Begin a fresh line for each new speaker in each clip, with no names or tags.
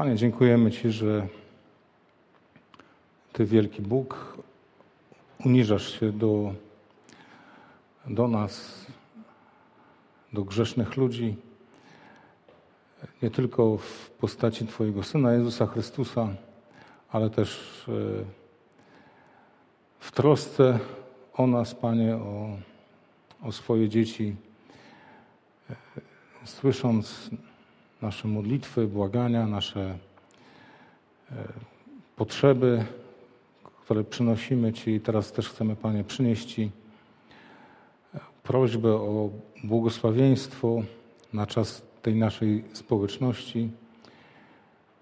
Panie, dziękujemy Ci, że Ty, wielki Bóg, uniżasz się do, do nas, do grzesznych ludzi, nie tylko w postaci Twojego Syna Jezusa Chrystusa, ale też e, w trosce o nas, Panie, o, o swoje dzieci, e, słysząc nasze modlitwy, błagania, nasze e, potrzeby, które przynosimy Ci i teraz też chcemy, Panie, przynieść Ci prośbę o błogosławieństwo na czas tej naszej społeczności.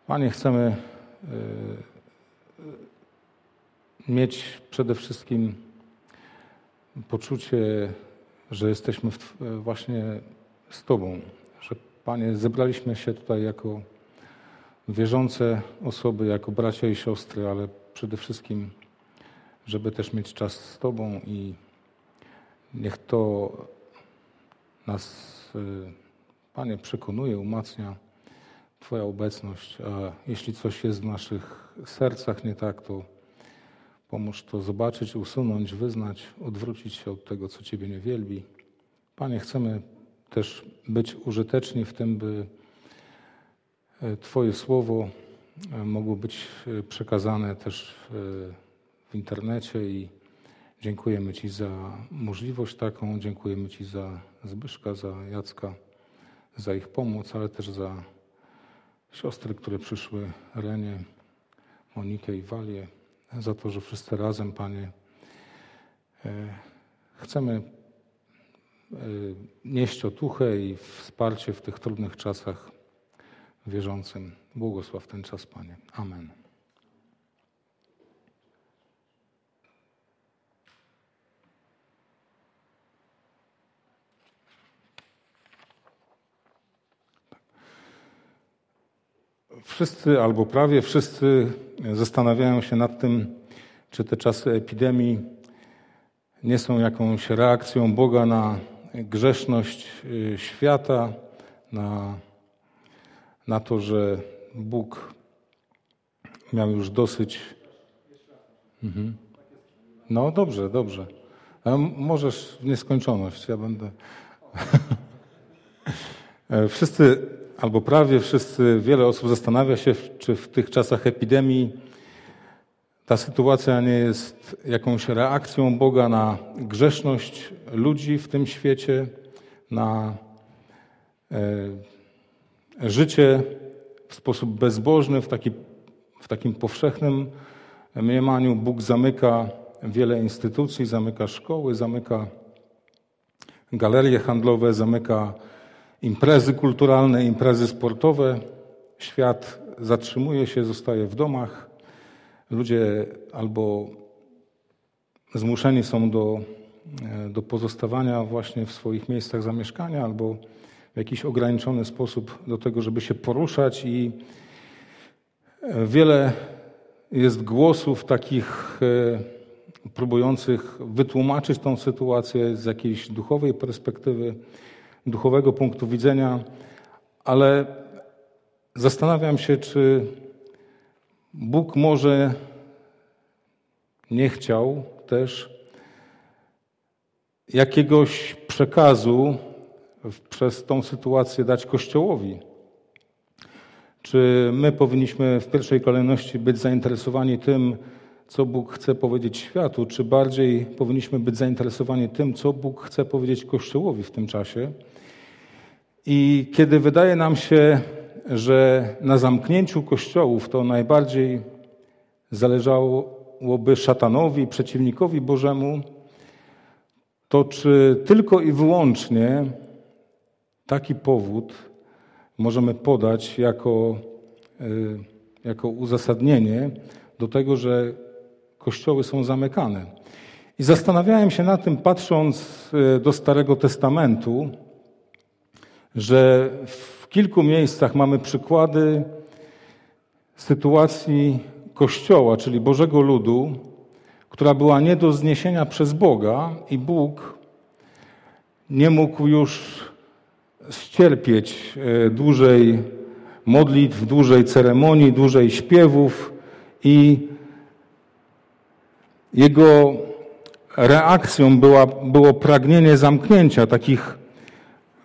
Panie, chcemy mieć przede wszystkim poczucie, że jesteśmy właśnie z Tobą, Panie, zebraliśmy się tutaj jako wierzące osoby, jako bracia i siostry, ale przede wszystkim, żeby też mieć czas z Tobą i niech to nas, Panie, przekonuje, umacnia Twoja obecność. A jeśli coś jest w naszych sercach nie tak, to Pomóż to zobaczyć, usunąć, wyznać, odwrócić się od tego, co Ciebie nie wielbi. Panie, chcemy też być użyteczni w tym, by e, Twoje słowo e, mogło być e, przekazane też w internecie i dziękujemy Ci za możliwość taką, dziękujemy Ci za Zbyszka, za Jacka, za ich pomoc, ale też za siostry, które przyszły, Renie, Monikę i Walię za to, że wszyscy razem, Panie, chcemy e, nieść otuchę i wsparcie w tych trudnych czasach wierzącym. Błogosław ten czas, Panie. Amen. Wszyscy albo prawie wszyscy zastanawiają się nad tym, czy te czasy epidemii nie są jakąś reakcją Boga na grzeszność y, świata, na, na to, że Bóg miał już dosyć. Mhm. No dobrze, dobrze. Możesz w nieskończoność, ja będę. Wszyscy albo prawie wszyscy, wiele osób zastanawia się, czy w tych czasach epidemii ta sytuacja nie jest jakąś reakcją Boga na grzeszność ludzi w tym świecie, na e, życie w sposób bezbożny, w, taki, w takim powszechnym mniemaniu. Bóg zamyka wiele instytucji, zamyka szkoły, zamyka galerie handlowe, zamyka imprezy kulturalne, imprezy sportowe. Świat zatrzymuje się, zostaje w domach. Ludzie albo zmuszeni są do, e, do pozostawania właśnie w swoich miejscach zamieszkania, albo w jakiś ograniczony sposób do tego, żeby się poruszać i e, wiele jest głosów takich e, próbujących wytłumaczyć tą sytuację z jakiejś duchowej perspektywy duchowego punktu widzenia, ale zastanawiam się, czy Bóg może nie chciał też jakiegoś przekazu przez tą sytuację dać Kościołowi. Czy my powinniśmy w pierwszej kolejności być zainteresowani tym, co Bóg chce powiedzieć światu, czy bardziej powinniśmy być zainteresowani tym, co Bóg chce powiedzieć Kościołowi w tym czasie? I kiedy wydaje nam się, że na zamknięciu kościołów to najbardziej zależałoby szatanowi, przeciwnikowi Bożemu, to czy tylko i wyłącznie taki powód możemy podać jako, e, jako uzasadnienie do tego, że kościoły są zamykane. I zastanawiałem się na tym, patrząc e, do Starego Testamentu, że w kilku miejscach mamy przykłady sytuacji Kościoła, czyli Bożego Ludu, która była nie do zniesienia przez Boga i Bóg nie mógł już ścierpieć e, dłużej modlitw, dłużej ceremonii, dłużej śpiewów i jego reakcją była, było pragnienie zamknięcia takich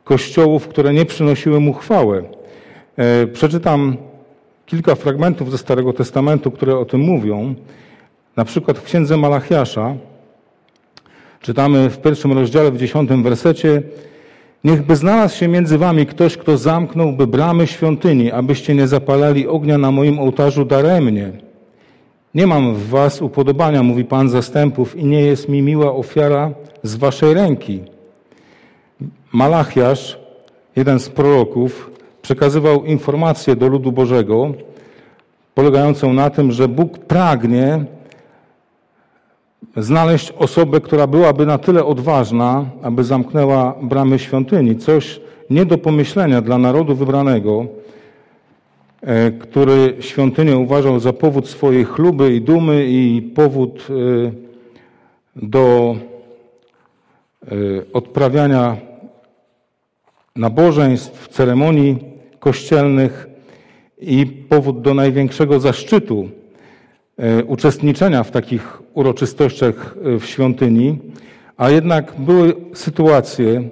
kościołów, które nie przynosiły mu chwałę. E, przeczytam kilka fragmentów ze Starego Testamentu, które o tym mówią. Na przykład w księdze Malachiasza czytamy w pierwszym rozdziale, w dziesiątym wersecie Niechby znalazł się między wami ktoś, kto zamknąłby bramy świątyni, abyście nie zapalali ognia na moim ołtarzu daremnie. Nie mam w was upodobania, mówi Pan zastępów, i nie jest mi miła ofiara z waszej ręki. Malachiasz, jeden z proroków, przekazywał informację do ludu Bożego, polegającą na tym, że Bóg pragnie znaleźć osobę, która byłaby na tyle odważna, aby zamknęła bramy świątyni. Coś nie do pomyślenia dla narodu wybranego, e, który świątynię uważał za powód swojej chluby i dumy i powód e, do e, odprawiania nabożeństw, ceremonii kościelnych i powód do największego zaszczytu E, uczestniczenia w takich uroczystościach e, w świątyni, a jednak były sytuacje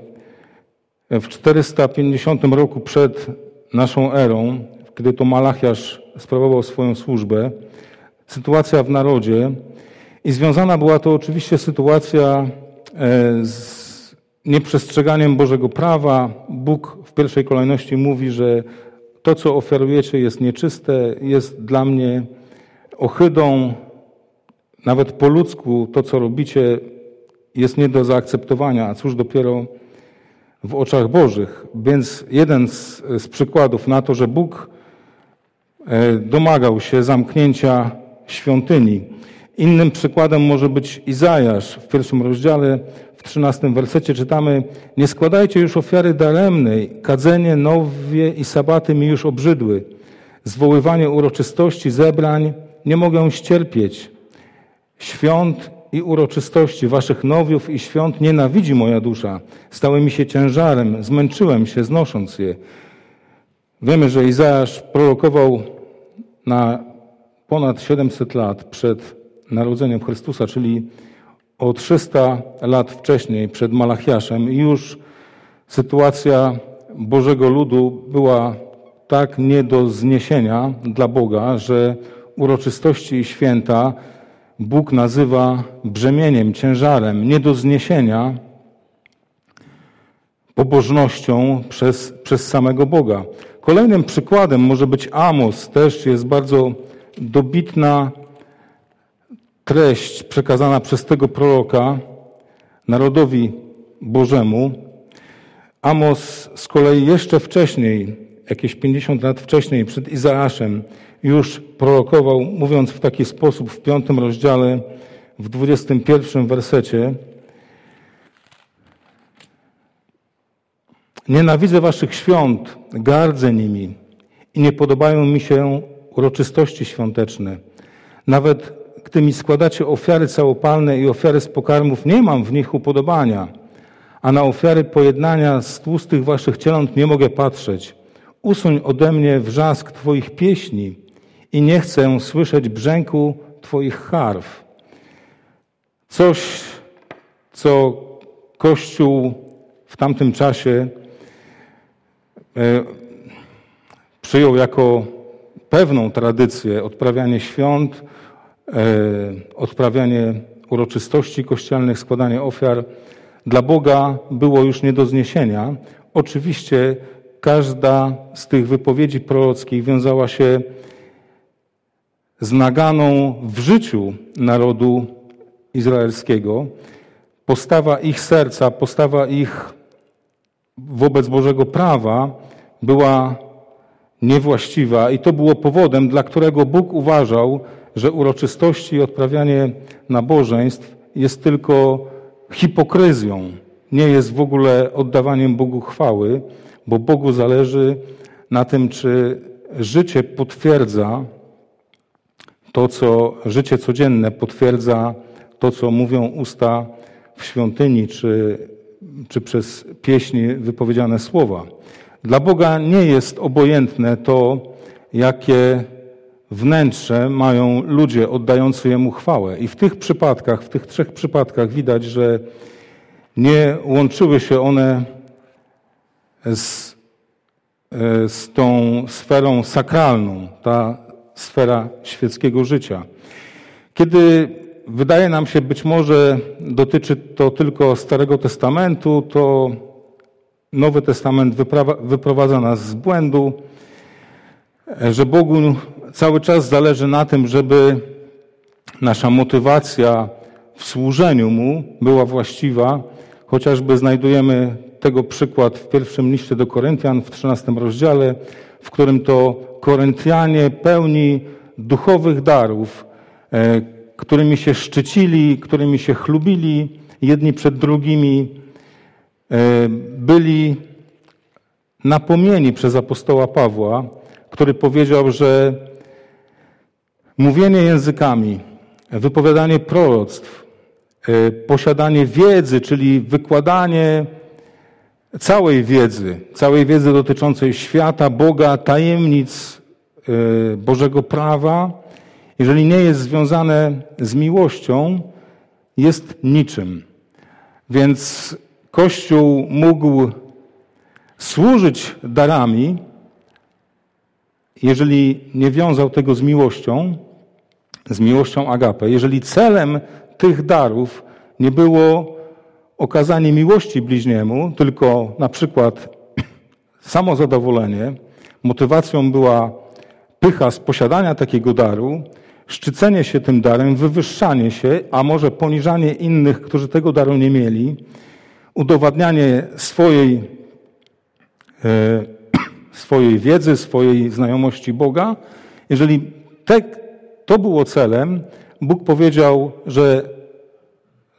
w 450 roku przed naszą erą, kiedy to Malachiasz sprawował swoją służbę, sytuacja w narodzie i związana była to oczywiście sytuacja e, z nieprzestrzeganiem Bożego prawa. Bóg w pierwszej kolejności mówi, że to, co ofiarujecie, jest nieczyste, jest dla mnie ohydą, nawet po ludzku, to co robicie jest nie do zaakceptowania, a cóż dopiero w oczach Bożych. Więc jeden z, z przykładów na to, że Bóg e, domagał się zamknięcia świątyni. Innym przykładem może być Izajasz. W pierwszym rozdziale, w trzynastym wersecie czytamy Nie składajcie już ofiary daremnej, kadzenie, nowie i sabaty mi już obrzydły. Zwoływanie uroczystości, zebrań, nie mogę ścierpieć. Świąt i uroczystości waszych nowiów i świąt nienawidzi moja dusza. Stały mi się ciężarem, zmęczyłem się znosząc je. Wiemy, że Izajasz prorokował na ponad 700 lat przed narodzeniem Chrystusa, czyli o 300 lat wcześniej, przed Malachiaszem, i już sytuacja Bożego ludu była tak nie do zniesienia dla Boga, że uroczystości i święta Bóg nazywa brzemieniem, ciężarem, nie do zniesienia pobożnością przez, przez samego Boga. Kolejnym przykładem może być Amos, też jest bardzo dobitna treść przekazana przez tego proroka narodowi Bożemu. Amos z kolei jeszcze wcześniej, jakieś 50 lat wcześniej, przed Izaaszem, już prorokował, mówiąc w taki sposób w piątym rozdziale, w dwudziestym pierwszym wersecie. Nienawidzę waszych świąt, gardzę nimi i nie podobają mi się uroczystości świąteczne. Nawet gdy mi składacie ofiary całopalne i ofiary z pokarmów, nie mam w nich upodobania, a na ofiary pojednania z tłustych waszych cieląt nie mogę patrzeć. Usuń ode mnie wrzask Twoich pieśni i nie chcę słyszeć brzęku Twoich harf. Coś, co Kościół w tamtym czasie e, przyjął jako pewną tradycję odprawianie świąt, odprawianie uroczystości kościelnych, składanie ofiar, dla Boga było już nie do zniesienia. Oczywiście każda z tych wypowiedzi prorockich wiązała się z naganą w życiu narodu izraelskiego. Postawa ich serca, postawa ich wobec Bożego prawa była niewłaściwa i to było powodem, dla którego Bóg uważał, że uroczystości i odprawianie nabożeństw jest tylko hipokryzją, nie jest w ogóle oddawaniem Bogu chwały, bo Bogu zależy na tym, czy życie potwierdza to, co życie codzienne potwierdza to, co mówią usta w świątyni, czy, czy przez pieśni wypowiedziane słowa. Dla Boga nie jest obojętne to, jakie wnętrze mają ludzie oddający Jemu chwałę. I w tych przypadkach, w tych trzech przypadkach widać, że nie łączyły się one z, e, z tą sferą sakralną, ta sfera świeckiego życia. Kiedy wydaje nam się, być może dotyczy to tylko Starego Testamentu, to Nowy Testament wyprowadza nas z błędu, że Bogu cały czas zależy na tym, żeby nasza motywacja w służeniu Mu była właściwa. Chociażby znajdujemy tego przykład w pierwszym liście do Koryntian w 13 rozdziale, w którym to Koryntianie pełni duchowych darów, e, którymi się szczycili, którymi się chlubili jedni przed drugimi, e, byli napomnieni przez apostoła Pawła, który powiedział, że mówienie językami, wypowiadanie proroctw, e, posiadanie wiedzy, czyli wykładanie całej wiedzy, całej wiedzy dotyczącej świata, Boga, tajemnic e, Bożego prawa, jeżeli nie jest związane z miłością, jest niczym. Więc Kościół mógł służyć darami, jeżeli nie wiązał tego z miłością, z miłością agapę, jeżeli celem tych darów nie było okazanie miłości bliźniemu, tylko na przykład samozadowolenie, motywacją była pycha z posiadania takiego daru, szczycenie się tym darem, wywyższanie się, a może poniżanie innych, którzy tego daru nie mieli, udowadnianie swojej, e, swojej wiedzy, swojej znajomości Boga. Jeżeli te, to było celem, Bóg powiedział, że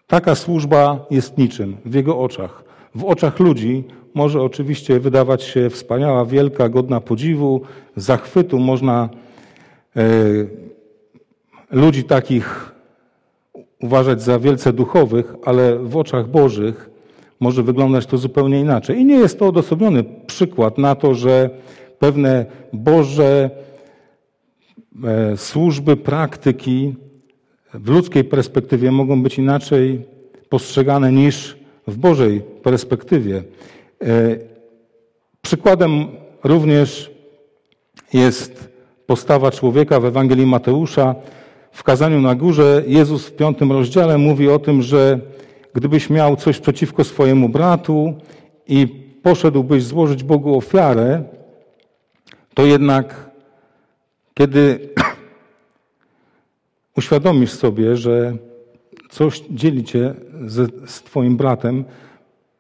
taka służba jest niczym w Jego oczach. W oczach ludzi może oczywiście wydawać się wspaniała, wielka, godna podziwu, zachwytu. Można e, ludzi takich uważać za wielce duchowych, ale w oczach Bożych może wyglądać to zupełnie inaczej. I nie jest to odosobniony przykład na to, że pewne Boże e, służby, praktyki w ludzkiej perspektywie mogą być inaczej postrzegane niż w Bożej perspektywie. E, przykładem również jest postawa człowieka w Ewangelii Mateusza. W kazaniu na górze Jezus w piątym rozdziale mówi o tym, że gdybyś miał coś przeciwko swojemu bratu i poszedłbyś złożyć Bogu ofiarę, to jednak kiedy uświadomisz sobie, że coś dzieli cię z, z Twoim bratem,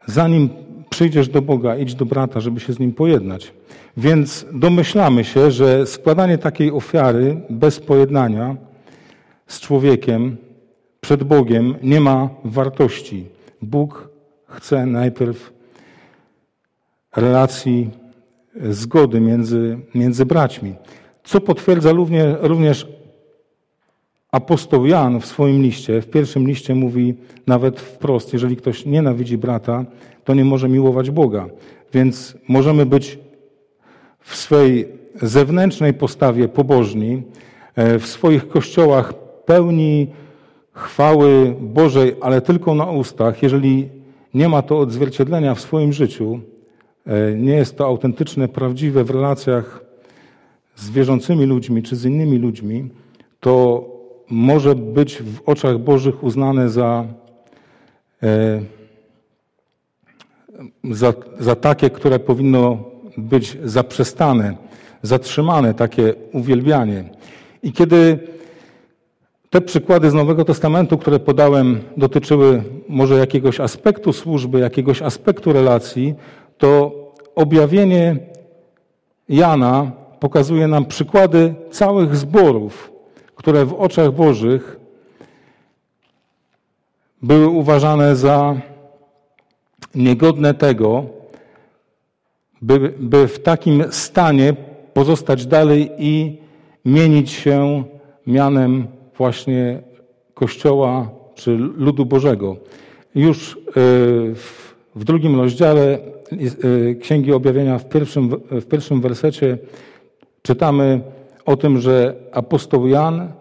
zanim przyjdziesz do Boga, idź do brata, żeby się z nim pojednać. Więc domyślamy się, że składanie takiej ofiary bez pojednania z człowiekiem przed Bogiem nie ma wartości. Bóg chce najpierw relacji zgody między, między braćmi. Co potwierdza również, również apostoł Jan w swoim liście, w pierwszym liście mówi nawet wprost, jeżeli ktoś nienawidzi brata, to nie może miłować Boga. Więc możemy być w swej zewnętrznej postawie pobożni, e, w swoich kościołach pełni chwały Bożej, ale tylko na ustach, jeżeli nie ma to odzwierciedlenia w swoim życiu, e, nie jest to autentyczne, prawdziwe w relacjach z wierzącymi ludźmi czy z innymi ludźmi, to może być w oczach Bożych uznane za, e, za, za takie, które powinno być zaprzestane, zatrzymane, takie uwielbianie. I kiedy te przykłady z Nowego Testamentu, które podałem, dotyczyły może jakiegoś aspektu służby, jakiegoś aspektu relacji, to objawienie Jana pokazuje nam przykłady całych zborów, które w oczach Bożych były uważane za niegodne tego, by, by w takim stanie pozostać dalej i mienić się mianem właśnie Kościoła czy ludu Bożego. Już e, w drugim rozdziale e, Księgi Objawienia, w pierwszym, w pierwszym wersecie Czytamy o tym, że apostoł Jan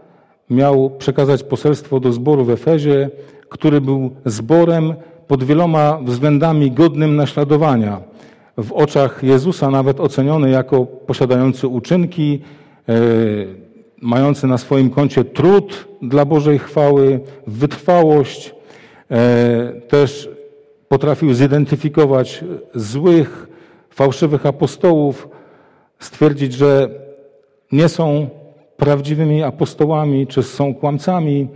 miał przekazać poselstwo do zboru w Efezie, który był zborem pod wieloma względami godnym naśladowania. W oczach Jezusa nawet oceniony jako posiadający uczynki, e, mający na swoim koncie trud dla Bożej chwały, wytrwałość, e, też potrafił zidentyfikować złych, fałszywych apostołów, stwierdzić, że nie są prawdziwymi apostołami, czy są kłamcami.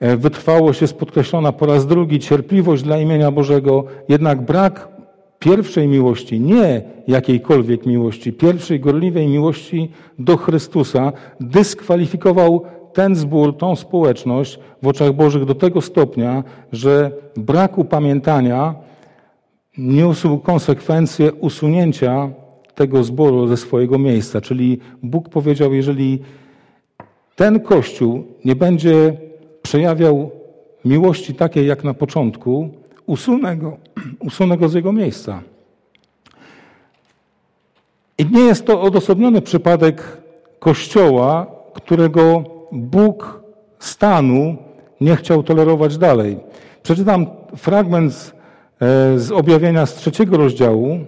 E, wytrwałość jest podkreślona po raz drugi, cierpliwość dla imienia Bożego, jednak brak pierwszej miłości, nie jakiejkolwiek miłości, pierwszej gorliwej miłości do Chrystusa, dyskwalifikował ten zbór, tą społeczność w oczach Bożych do tego stopnia, że brak upamiętania niósł konsekwencje usunięcia tego zboru ze swojego miejsca. Czyli Bóg powiedział, jeżeli ten Kościół nie będzie przejawiał miłości takiej jak na początku, usunę go, usunę go z jego miejsca. I nie jest to odosobniony przypadek Kościoła, którego Bóg stanu nie chciał tolerować dalej. Przeczytam fragment z, e, z objawienia z trzeciego rozdziału,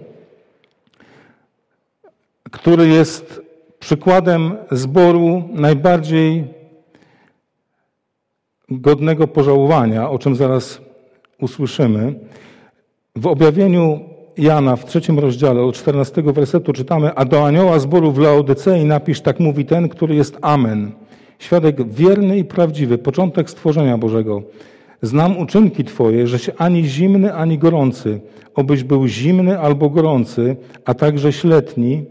który jest przykładem zboru najbardziej godnego pożałowania, o czym zaraz usłyszymy. W objawieniu Jana w trzecim rozdziale od 14 wersetu czytamy, a do anioła zboru w Laodycei napisz, tak mówi ten, który jest Amen. Świadek wierny i prawdziwy, początek stworzenia Bożego. Znam uczynki Twoje, żeś ani zimny, ani gorący. Obyś był zimny albo gorący, a także śletni,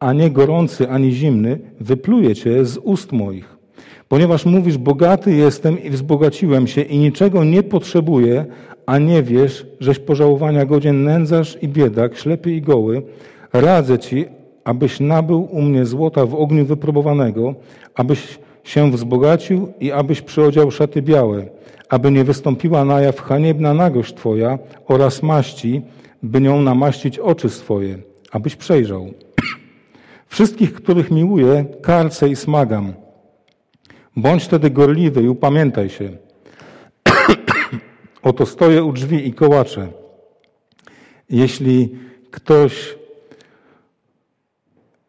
a nie gorący ani zimny, wypluje cię z ust moich. Ponieważ mówisz, bogaty jestem i wzbogaciłem się i niczego nie potrzebuję, a nie wiesz, żeś pożałowania godzien nędzarz i biedak, ślepy i goły, radzę ci, abyś nabył u mnie złota w ogniu wypróbowanego, abyś się wzbogacił i abyś przyodział szaty białe, aby nie wystąpiła na jaw haniebna nagość Twoja oraz maści, by nią namaścić oczy swoje, abyś przejrzał. Wszystkich, których miłuję, karcę i smagam. Bądź wtedy gorliwy i upamiętaj się. Oto stoję u drzwi i kołaczę. Jeśli ktoś,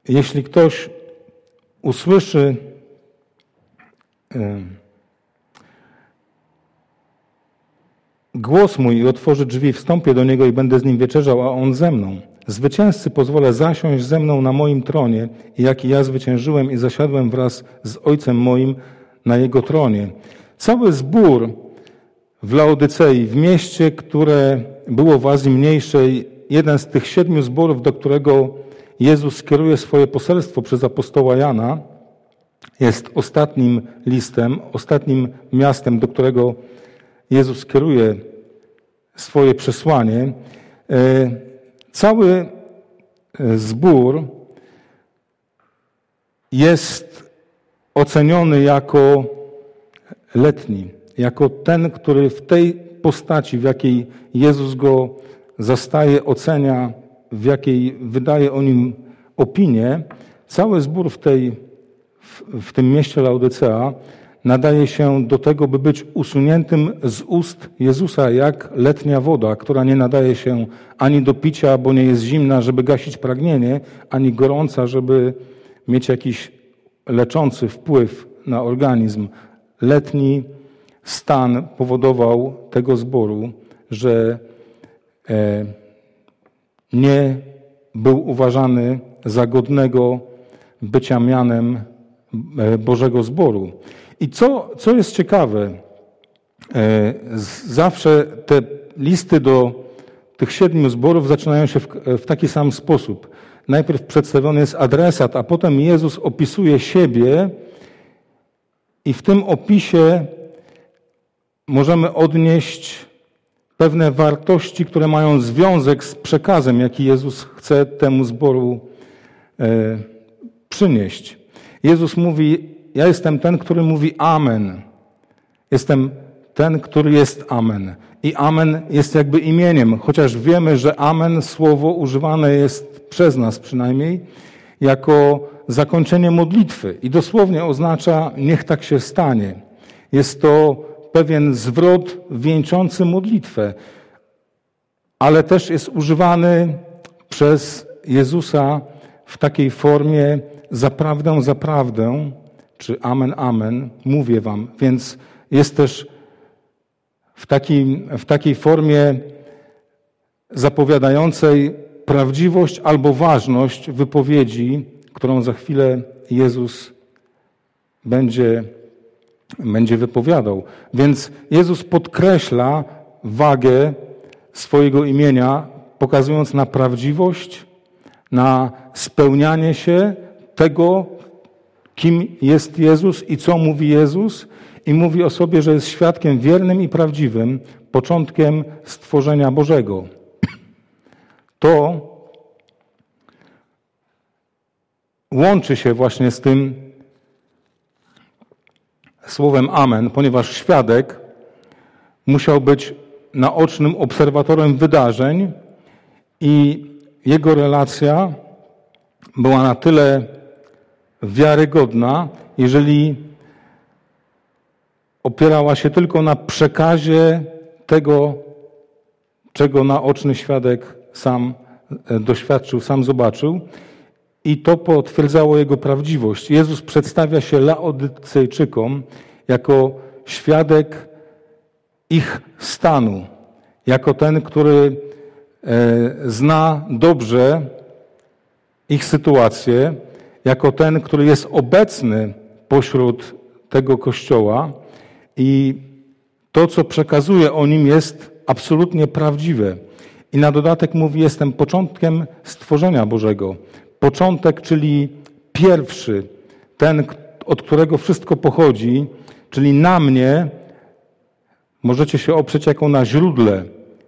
jeśli ktoś usłyszy głos mój i otworzy drzwi, wstąpię do niego i będę z nim wieczerzał, a on ze mną. Zwycięzcy pozwolę zasiąść ze mną na moim tronie, jak i ja zwyciężyłem i zasiadłem wraz z Ojcem moim na jego tronie. Cały zbór w Laodycei, w mieście, które było w Azji Mniejszej, jeden z tych siedmiu zborów, do którego Jezus skieruje swoje poselstwo przez apostoła Jana, jest ostatnim listem, ostatnim miastem, do którego Jezus kieruje swoje przesłanie. E, Cały e, zbór jest oceniony jako letni, jako ten, który w tej postaci, w jakiej Jezus go zastaje, ocenia, w jakiej wydaje o nim opinię, cały zbór w, tej, w, w tym mieście Laodicea nadaje się do tego, by być usuniętym z ust Jezusa jak letnia woda, która nie nadaje się ani do picia, bo nie jest zimna, żeby gasić pragnienie, ani gorąca, żeby mieć jakiś leczący wpływ na organizm. Letni stan powodował tego zboru, że e, nie był uważany za godnego bycia mianem e, Bożego zboru. I co, co jest ciekawe, e, zawsze te listy do tych siedmiu zborów zaczynają się w, w taki sam sposób. Najpierw przedstawiony jest adresat, a potem Jezus opisuje siebie i w tym opisie możemy odnieść pewne wartości, które mają związek z przekazem, jaki Jezus chce temu zboru e, przynieść. Jezus mówi: ja jestem ten, który mówi Amen. Jestem ten, który jest Amen. I Amen jest jakby imieniem, chociaż wiemy, że Amen słowo używane jest przez nas przynajmniej jako zakończenie modlitwy i dosłownie oznacza niech tak się stanie. Jest to pewien zwrot wieńczący modlitwę, ale też jest używany przez Jezusa w takiej formie zaprawdę, zaprawdę, czy amen, amen, mówię wam. Więc jest też w, takim, w takiej formie zapowiadającej prawdziwość albo ważność wypowiedzi, którą za chwilę Jezus będzie, będzie wypowiadał. Więc Jezus podkreśla wagę swojego imienia, pokazując na prawdziwość, na spełnianie się tego, kim jest Jezus i co mówi Jezus, i mówi o sobie, że jest świadkiem wiernym i prawdziwym, początkiem stworzenia Bożego. To łączy się właśnie z tym słowem Amen, ponieważ świadek musiał być naocznym obserwatorem wydarzeń i jego relacja była na tyle wiarygodna, jeżeli opierała się tylko na przekazie tego, czego naoczny świadek sam e, doświadczył, sam zobaczył. I to potwierdzało jego prawdziwość. Jezus przedstawia się Laodycejczykom jako świadek ich stanu, jako ten, który e, zna dobrze ich sytuację, jako ten, który jest obecny pośród tego kościoła i to, co przekazuje o nim, jest absolutnie prawdziwe. I na dodatek mówi: Jestem początkiem stworzenia Bożego. Początek, czyli pierwszy, ten, od którego wszystko pochodzi, czyli na mnie możecie się oprzeć jako na źródle,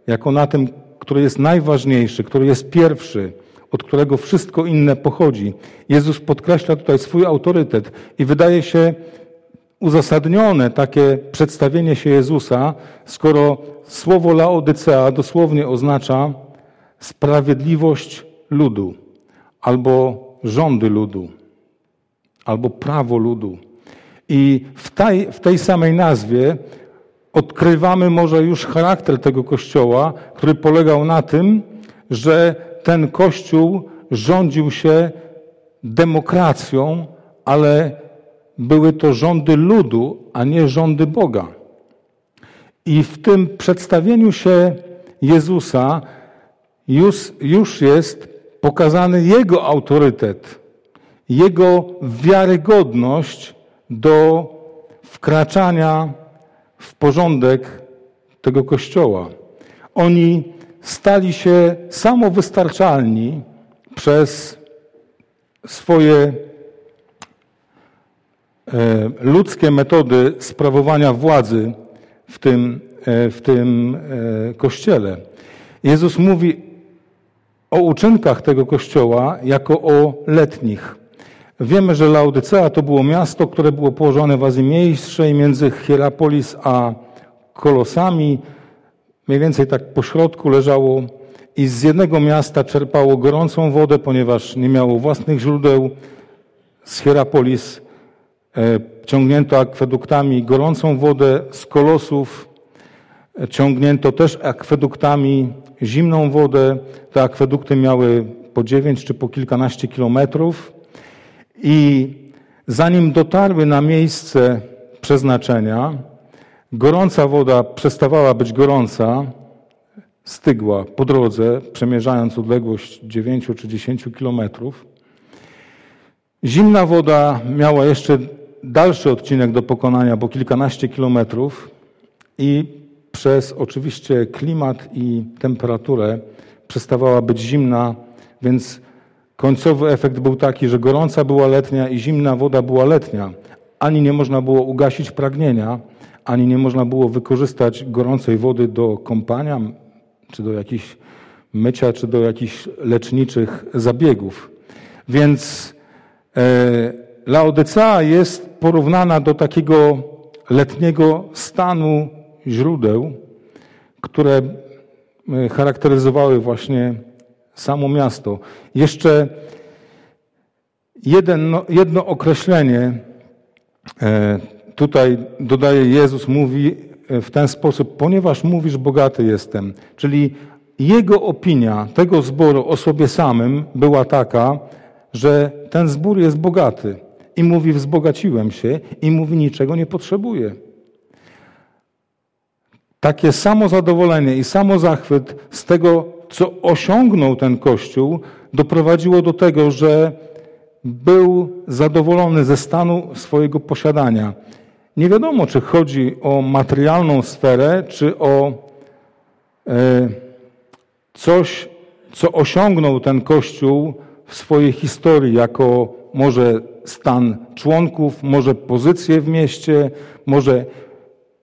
jako na tym, który jest najważniejszy, który jest pierwszy, od którego wszystko inne pochodzi. Jezus podkreśla tutaj swój autorytet i wydaje się uzasadnione takie przedstawienie się Jezusa, skoro słowo Laodycea dosłownie oznacza sprawiedliwość ludu, albo rządy ludu, albo prawo ludu. I w tej, w tej samej nazwie odkrywamy może już charakter tego kościoła, który polegał na tym, że ten kościół rządził się demokracją, ale były to rządy ludu, a nie rządy Boga. I w tym przedstawieniu się Jezusa już, już jest pokazany Jego autorytet, Jego wiarygodność do wkraczania w porządek tego Kościoła. Oni stali się samowystarczalni przez swoje E, ludzkie metody sprawowania władzy w tym, e, w tym e, kościele. Jezus mówi o uczynkach tego kościoła jako o letnich. Wiemy, że Laodycea to było miasto, które było położone w Azji Mniejszej między Hierapolis a Kolosami. Mniej więcej tak po środku leżało i z jednego miasta czerpało gorącą wodę, ponieważ nie miało własnych źródeł. Z Hierapolis E, ciągnięto akweduktami gorącą wodę z kolosów, e, ciągnięto też akweduktami zimną wodę. Te akwedukty miały po dziewięć czy po kilkanaście kilometrów i zanim dotarły na miejsce przeznaczenia, gorąca woda przestawała być gorąca, stygła po drodze, przemierzając odległość 9 czy 10 kilometrów. Zimna woda miała jeszcze dalszy odcinek do pokonania, bo kilkanaście kilometrów i przez oczywiście klimat i temperaturę przestawała być zimna, więc końcowy efekt był taki, że gorąca była letnia i zimna woda była letnia. Ani nie można było ugasić pragnienia, ani nie można było wykorzystać gorącej wody do kąpania, czy do jakichś mycia, czy do jakichś leczniczych zabiegów. Więc e, Laodycea jest porównana do takiego letniego stanu źródeł, które e, charakteryzowały właśnie samo miasto. Jeszcze Jedno, jedno określenie e, tutaj dodaje Jezus, mówi e, w ten sposób, ponieważ mówisz, bogaty jestem. Czyli jego opinia tego zboru o sobie samym była taka, że ten zbór jest bogaty. I mówi, wzbogaciłem się, i mówi, niczego nie potrzebuję. Takie samozadowolenie i samozachwyt z tego, co osiągnął ten Kościół, doprowadziło do tego, że był zadowolony ze stanu swojego posiadania. Nie wiadomo, czy chodzi o materialną sferę, czy o e, coś, co osiągnął ten Kościół w swojej historii, jako może stan członków, może pozycję w mieście, może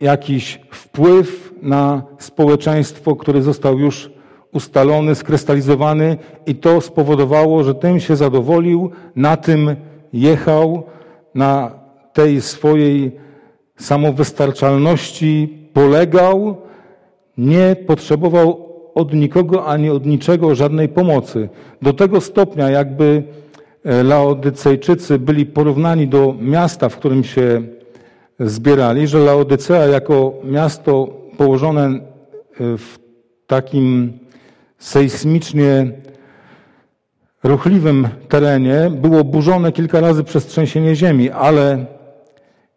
jakiś wpływ na społeczeństwo, który został już ustalony, skrystalizowany i to spowodowało, że tym się zadowolił, na tym jechał, na tej swojej samowystarczalności polegał, nie potrzebował od nikogo ani od niczego żadnej pomocy. Do tego stopnia, jakby e, Laodycejczycy byli porównani do miasta, w którym się zbierali, że Laodycea jako miasto położone e, w takim sejsmicznie ruchliwym terenie. Było burzone kilka razy przez trzęsienie ziemi, ale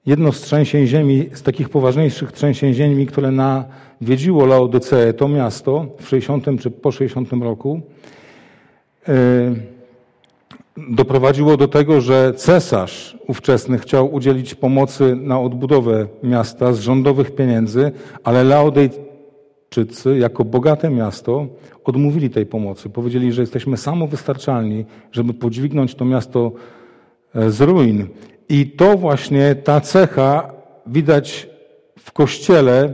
jedno z trzęsień ziemi, z takich poważniejszych trzęsień ziemi, które nawiedziło Laodyceę, to miasto w 60 czy po 60 roku, e, doprowadziło do tego, że cesarz ówczesny chciał udzielić pomocy na odbudowę miasta z rządowych pieniędzy, ale Laodejczycy, jako bogate miasto, odmówili tej pomocy. Powiedzieli, że jesteśmy samowystarczalni, żeby podźwignąć to miasto e, z ruin. I to właśnie ta cecha widać w kościele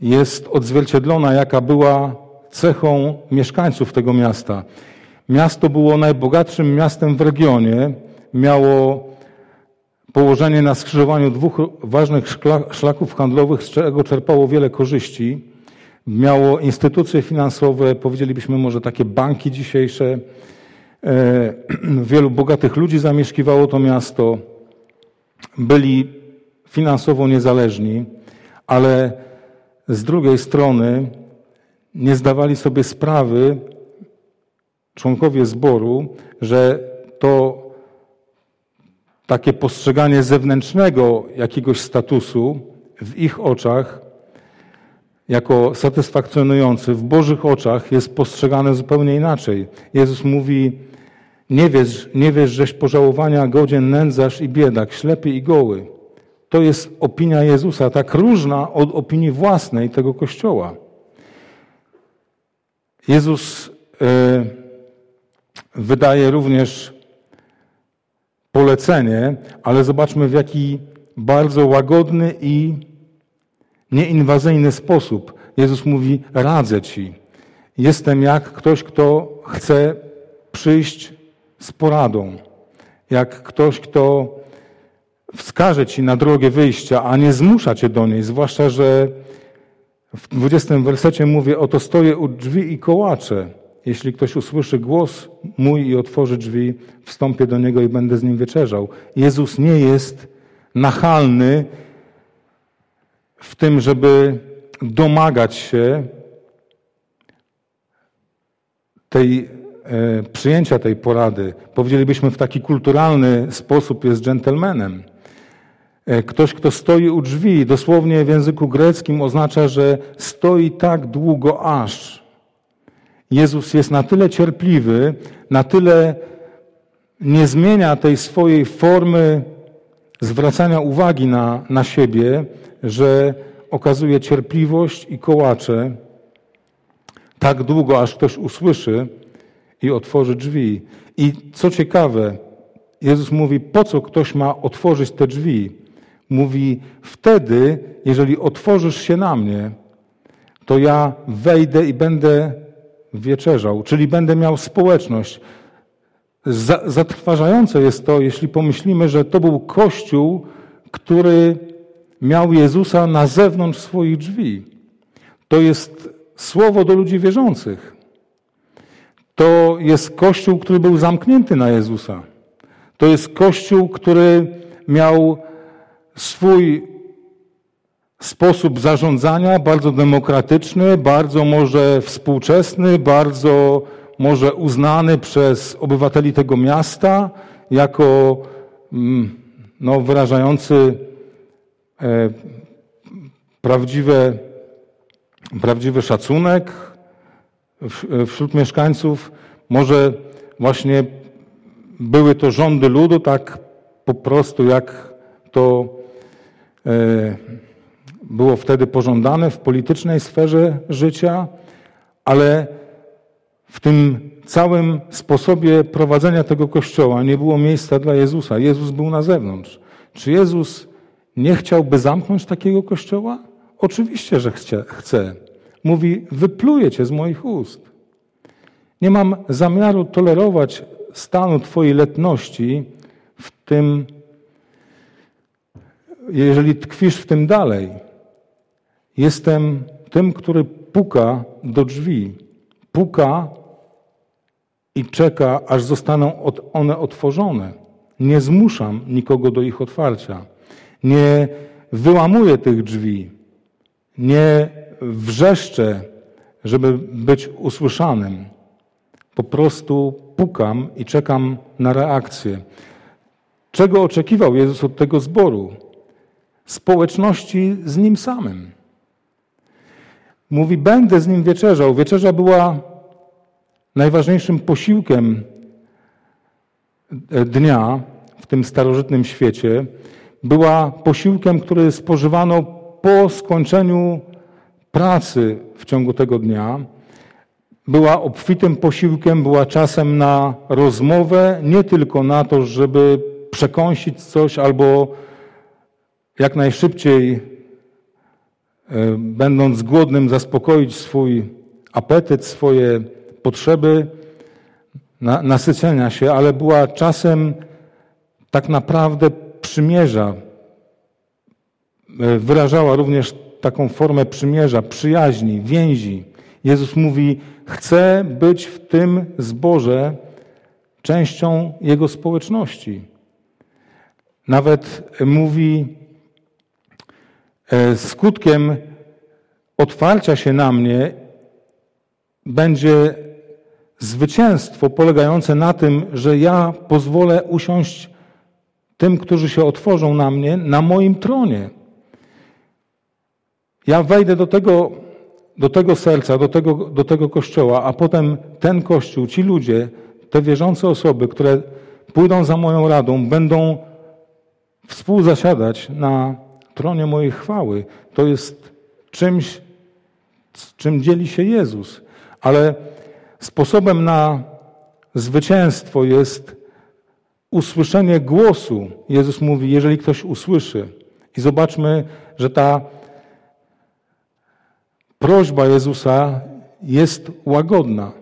jest odzwierciedlona, jaka była cechą mieszkańców tego miasta. Miasto było najbogatszym miastem w regionie, miało położenie na skrzyżowaniu dwóch ważnych szlaków handlowych, z czego czerpało wiele korzyści. Miało instytucje finansowe, powiedzielibyśmy może takie banki dzisiejsze. E, wielu bogatych ludzi zamieszkiwało to miasto. Byli finansowo niezależni, ale z drugiej strony nie zdawali sobie sprawy członkowie zboru, że to takie postrzeganie zewnętrznego jakiegoś statusu w ich oczach jako satysfakcjonujący, w Bożych oczach jest postrzegane zupełnie inaczej. Jezus mówi, nie wiesz, nie wiesz, żeś pożałowania godzien nędzarz i biedak, ślepy i goły. To jest opinia Jezusa, tak różna od opinii własnej tego Kościoła. Jezus e, wydaje również polecenie, ale zobaczmy w jaki bardzo łagodny i nieinwazyjny sposób. Jezus mówi: Radzę ci. Jestem jak ktoś, kto chce przyjść z poradą. Jak ktoś, kto wskaże ci na drogę wyjścia, a nie zmusza cię do niej. Zwłaszcza, że w 20 wersecie mówię: Oto stoję u drzwi i kołaczę. Jeśli ktoś usłyszy głos mój i otworzy drzwi, wstąpię do niego i będę z nim wieczerzał. Jezus nie jest nachalny w tym, żeby domagać się tej, e, przyjęcia tej porady. Powiedzielibyśmy w taki kulturalny sposób jest dżentelmenem. E, ktoś, kto stoi u drzwi, dosłownie w języku greckim oznacza, że stoi tak długo aż. Jezus jest na tyle cierpliwy, na tyle nie zmienia tej swojej formy zwracania uwagi na, na siebie, że okazuje cierpliwość i kołacze tak długo, aż ktoś usłyszy i otworzy drzwi. I co ciekawe, Jezus mówi, po co ktoś ma otworzyć te drzwi? Mówi, wtedy, jeżeli otworzysz się na mnie, to ja wejdę i będę wieczerzał, czyli będę miał społeczność. Zatrważające jest to, jeśli pomyślimy, że to był Kościół, który miał Jezusa na zewnątrz swoich drzwi. To jest słowo do ludzi wierzących. To jest Kościół, który był zamknięty na Jezusa. To jest Kościół, który miał swój sposób zarządzania, bardzo demokratyczny, bardzo może współczesny, bardzo może uznany przez obywateli tego miasta jako mm, no, wyrażający e, prawdziwe, prawdziwy szacunek wśród mieszkańców. Może właśnie były to rządy ludu, tak po prostu jak to e, było wtedy pożądane w politycznej sferze życia, ale w tym całym sposobie prowadzenia tego kościoła nie było miejsca dla Jezusa. Jezus był na zewnątrz. Czy Jezus nie chciałby zamknąć takiego kościoła? Oczywiście, że chce. Mówi: Wypluję cię z moich ust. Nie mam zamiaru tolerować stanu Twojej letności w tym, jeżeli tkwisz w tym dalej. Jestem tym, który puka do drzwi. Puka i czeka, aż zostaną one otworzone. Nie zmuszam nikogo do ich otwarcia. Nie wyłamuję tych drzwi. Nie wrzeszczę, żeby być usłyszanym. Po prostu pukam i czekam na reakcję. Czego oczekiwał Jezus od tego zboru? Społeczności z Nim samym. Mówi, będę z Nim wieczerzał. Wieczerza była najważniejszym posiłkiem dnia w tym starożytnym świecie. Była posiłkiem, który spożywano po skończeniu pracy w ciągu tego dnia była obfitym posiłkiem, była czasem na rozmowę, nie tylko na to, żeby przekąsić coś albo jak najszybciej, e, będąc głodnym, zaspokoić swój apetyt, swoje potrzeby nasycenia się, ale była czasem tak naprawdę przymierza. E, wyrażała również taką formę przymierza, przyjaźni, więzi. Jezus mówi: Chcę być w tym zborze częścią Jego społeczności. Nawet mówi, e, skutkiem otwarcia się na mnie będzie zwycięstwo polegające na tym, że ja pozwolę usiąść tym, którzy się otworzą na mnie, na moim tronie. Ja wejdę do tego do tego serca, do tego, do tego kościoła, a potem ten kościół, ci ludzie, te wierzące osoby, które pójdą za moją radą, będą współzasiadać na tronie mojej chwały. To jest czymś, czym dzieli się Jezus. Ale sposobem na zwycięstwo jest usłyszenie głosu. Jezus mówi, jeżeli ktoś usłyszy. I zobaczmy, że ta prośba Jezusa jest łagodna.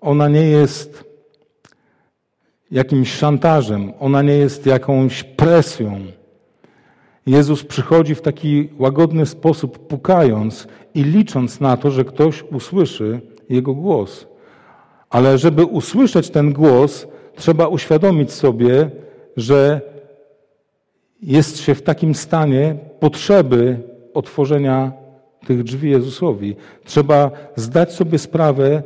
Ona nie jest jakimś szantażem, ona nie jest jakąś presją. Jezus przychodzi w taki łagodny sposób, pukając i licząc na to, że ktoś usłyszy Jego głos. Ale żeby usłyszeć ten głos, trzeba uświadomić sobie, że jest się w takim stanie potrzeby otworzenia tych drzwi Jezusowi. Trzeba zdać sobie sprawę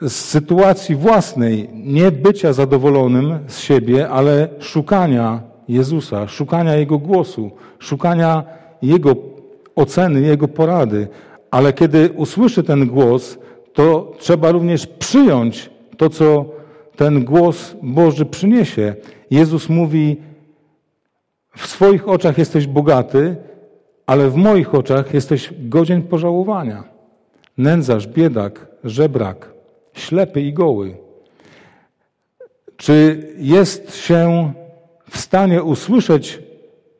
z sytuacji własnej, nie bycia zadowolonym z siebie, ale szukania Jezusa, szukania Jego głosu, szukania Jego oceny, Jego porady. Ale kiedy usłyszy ten głos, to trzeba również przyjąć to, co ten głos Boży przyniesie. Jezus mówi: W swoich oczach jesteś bogaty, ale w moich oczach jesteś godzien pożałowania. Nędzarz, biedak, żebrak, ślepy i goły. Czy jest się w stanie usłyszeć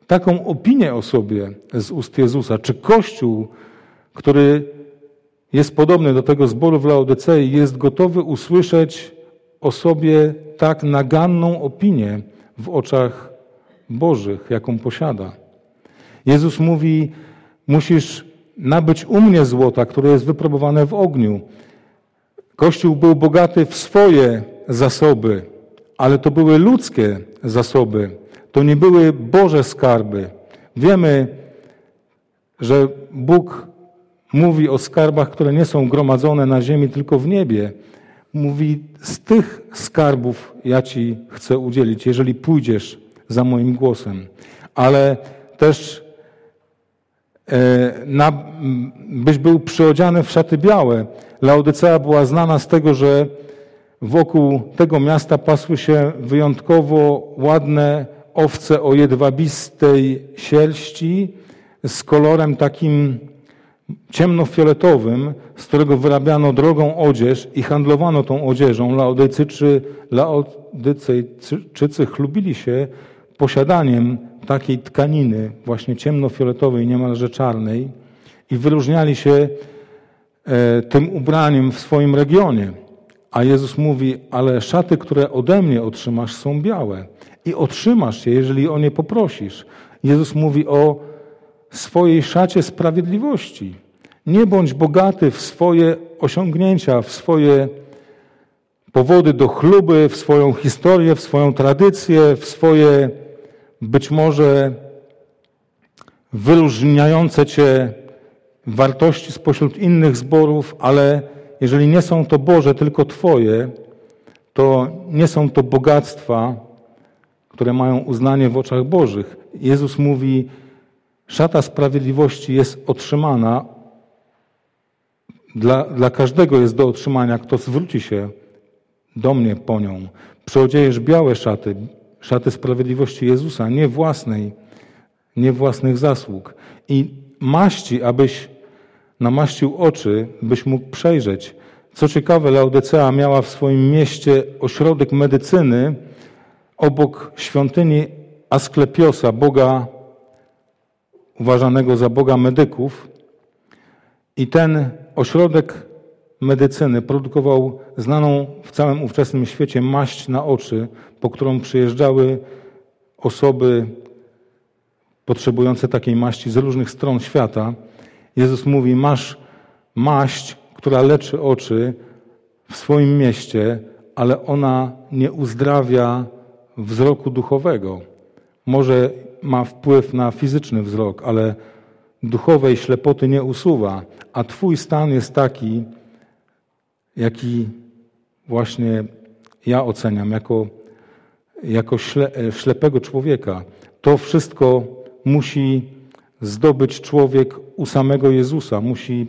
taką opinię o sobie z ust Jezusa? Czy Kościół, który jest podobny do tego zboru w Laodycei, jest gotowy usłyszeć o sobie tak naganną opinię w oczach Bożych, jaką posiada? Jezus mówi: Musisz nabyć u mnie złota, które jest wypróbowane w ogniu. Kościół był bogaty w swoje zasoby, ale to były ludzkie zasoby. To nie były Boże skarby. Wiemy, że Bóg mówi o skarbach, które nie są gromadzone na ziemi, tylko w niebie. Mówi, z tych skarbów ja Ci chcę udzielić, jeżeli pójdziesz za moim głosem. Ale też e, na, byś był przyodziany w szaty białe. Laodycea była znana z tego, że wokół tego miasta pasły się wyjątkowo ładne owce o jedwabistej sierści z kolorem takim ciemnofioletowym, z którego wyrabiano drogą odzież i handlowano tą odzieżą. Laodycyczy, Laodycyjczycy chlubili się posiadaniem takiej tkaniny, właśnie ciemnofioletowej, niemalże czarnej i wyróżniali się e, tym ubraniem w swoim regionie. A Jezus mówi, ale szaty, które ode mnie otrzymasz, są białe. I otrzymasz je, jeżeli o nie poprosisz. Jezus mówi o swojej szacie sprawiedliwości. Nie bądź bogaty w swoje osiągnięcia, w swoje powody do chluby, w swoją historię, w swoją tradycję, w swoje być może wyróżniające Cię wartości spośród innych zborów, ale jeżeli nie są to Boże, tylko Twoje, to nie są to bogactwa, które mają uznanie w oczach Bożych. Jezus mówi, szata sprawiedliwości jest otrzymana, dla, dla każdego jest do otrzymania, kto zwróci się do mnie po nią. Przyodziejesz białe szaty, szaty sprawiedliwości Jezusa, nie własnej, nie własnych zasług. I maści, abyś namaścił oczy, byś mógł przejrzeć. Co ciekawe, Laodicea miała w swoim mieście ośrodek medycyny obok świątyni Asklepiosa, Boga uważanego za Boga medyków. I ten ośrodek medycyny produkował znaną w całym ówczesnym świecie maść na oczy, po którą przyjeżdżały osoby potrzebujące takiej maści z różnych stron świata. Jezus mówi: Masz maść, która leczy oczy w swoim mieście, ale ona nie uzdrawia wzroku duchowego. Może ma wpływ na fizyczny wzrok, ale duchowej ślepoty nie usuwa, a Twój stan jest taki, jaki właśnie ja oceniam jako, jako śle, ślepego człowieka. To wszystko musi zdobyć człowiek u samego Jezusa. Musi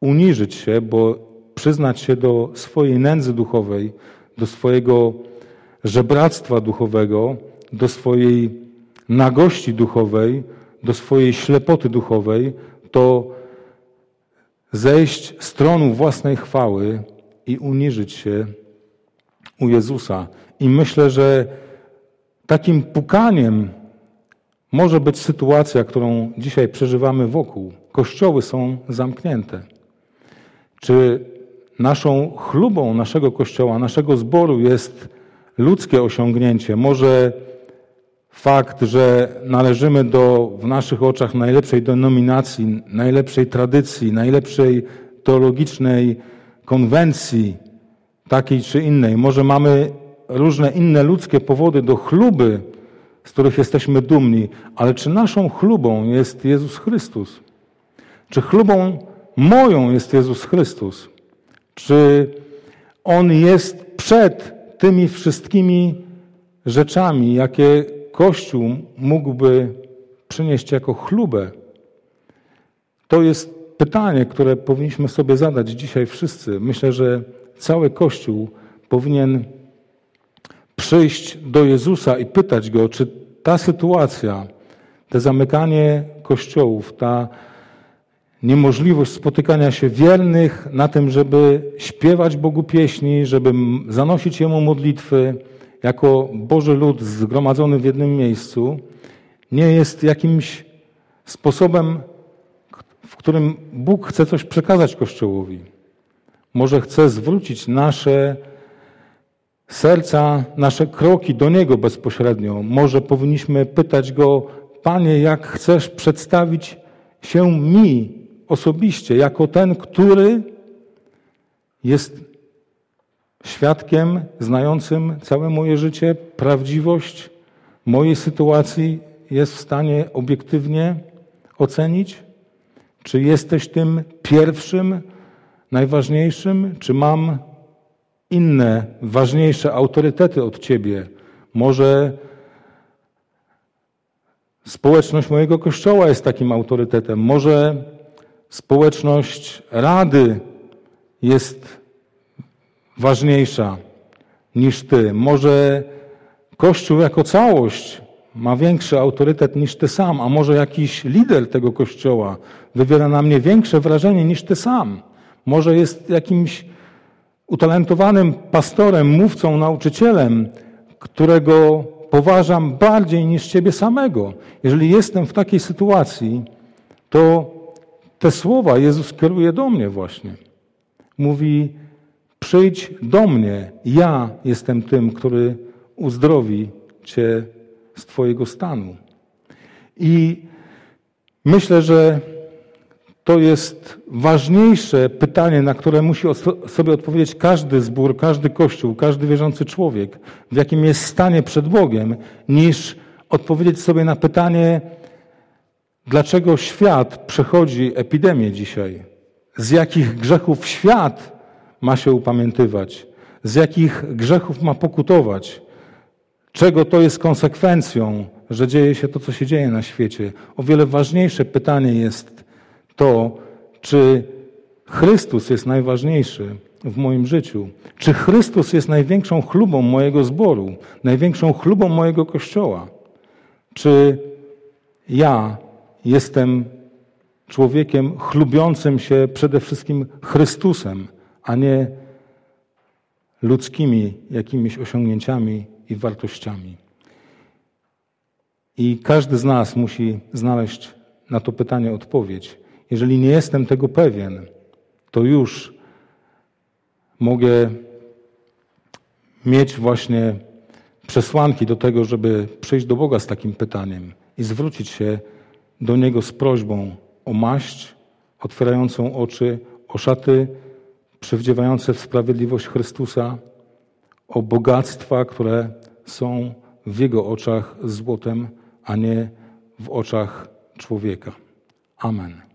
uniżyć się, bo przyznać się do swojej nędzy duchowej, do swojego żebractwa duchowego, do swojej nagości duchowej, do swojej ślepoty duchowej, to zejść z tronu własnej chwały i uniżyć się u Jezusa. I myślę, że takim pukaniem może być sytuacja, którą dzisiaj przeżywamy wokół. Kościoły są zamknięte. Czy naszą chlubą naszego kościoła, naszego zboru jest ludzkie osiągnięcie? Może fakt, że należymy do w naszych oczach najlepszej denominacji, najlepszej tradycji, najlepszej teologicznej konwencji, takiej czy innej. Może mamy różne inne ludzkie powody do chluby, z których jesteśmy dumni, ale czy naszą chlubą jest Jezus Chrystus? Czy chlubą moją jest Jezus Chrystus? Czy On jest przed tymi wszystkimi rzeczami, jakie Kościół mógłby przynieść jako chlubę? To jest pytanie, które powinniśmy sobie zadać dzisiaj wszyscy. Myślę, że cały Kościół powinien przyjść do Jezusa i pytać Go, czy ta sytuacja, to zamykanie kościołów, ta niemożliwość spotykania się wiernych na tym, żeby śpiewać Bogu pieśni, żeby zanosić Jemu modlitwy jako Boży lud zgromadzony w jednym miejscu, nie jest jakimś sposobem, w którym Bóg chce coś przekazać Kościołowi. Może chce zwrócić nasze serca, nasze kroki do Niego bezpośrednio. Może powinniśmy pytać Go, Panie, jak chcesz przedstawić się mi osobiście, jako ten, który jest świadkiem znającym całe moje życie, prawdziwość mojej sytuacji jest w stanie obiektywnie ocenić? Czy jesteś tym pierwszym, najważniejszym, czy mam inne, ważniejsze autorytety od Ciebie? Może społeczność mojego kościoła jest takim autorytetem, może społeczność rady jest ważniejsza niż Ty, może Kościół jako całość ma większy autorytet niż Ty sam, a może jakiś lider tego Kościoła wywiera na mnie większe wrażenie niż Ty sam. Może jest jakimś utalentowanym pastorem, mówcą, nauczycielem, którego poważam bardziej niż Ciebie samego. Jeżeli jestem w takiej sytuacji, to te słowa Jezus kieruje do mnie właśnie. Mówi: Przyjdź do mnie, ja jestem tym, który uzdrowi Cię z Twojego stanu. I myślę, że to jest ważniejsze pytanie, na które musi sobie odpowiedzieć każdy zbór, każdy kościół, każdy wierzący człowiek, w jakim jest stanie przed Bogiem, niż odpowiedzieć sobie na pytanie, dlaczego świat przechodzi epidemię dzisiaj, z jakich grzechów świat ma się upamiętywać, z jakich grzechów ma pokutować, czego to jest konsekwencją, że dzieje się to, co się dzieje na świecie. O wiele ważniejsze pytanie jest to, czy Chrystus jest najważniejszy w moim życiu. Czy Chrystus jest największą chlubą mojego zboru, największą chlubą mojego kościoła? Czy ja jestem człowiekiem chlubiącym się przede wszystkim Chrystusem, a nie ludzkimi jakimiś osiągnięciami i wartościami. I każdy z nas musi znaleźć na to pytanie odpowiedź. Jeżeli nie jestem tego pewien, to już mogę mieć właśnie przesłanki do tego, żeby przyjść do Boga z takim pytaniem i zwrócić się do Niego z prośbą o maść otwierającą oczy, o szaty przywdziewające w sprawiedliwość Chrystusa, o bogactwa, które są w Jego oczach złotem, a nie w oczach człowieka. Amen.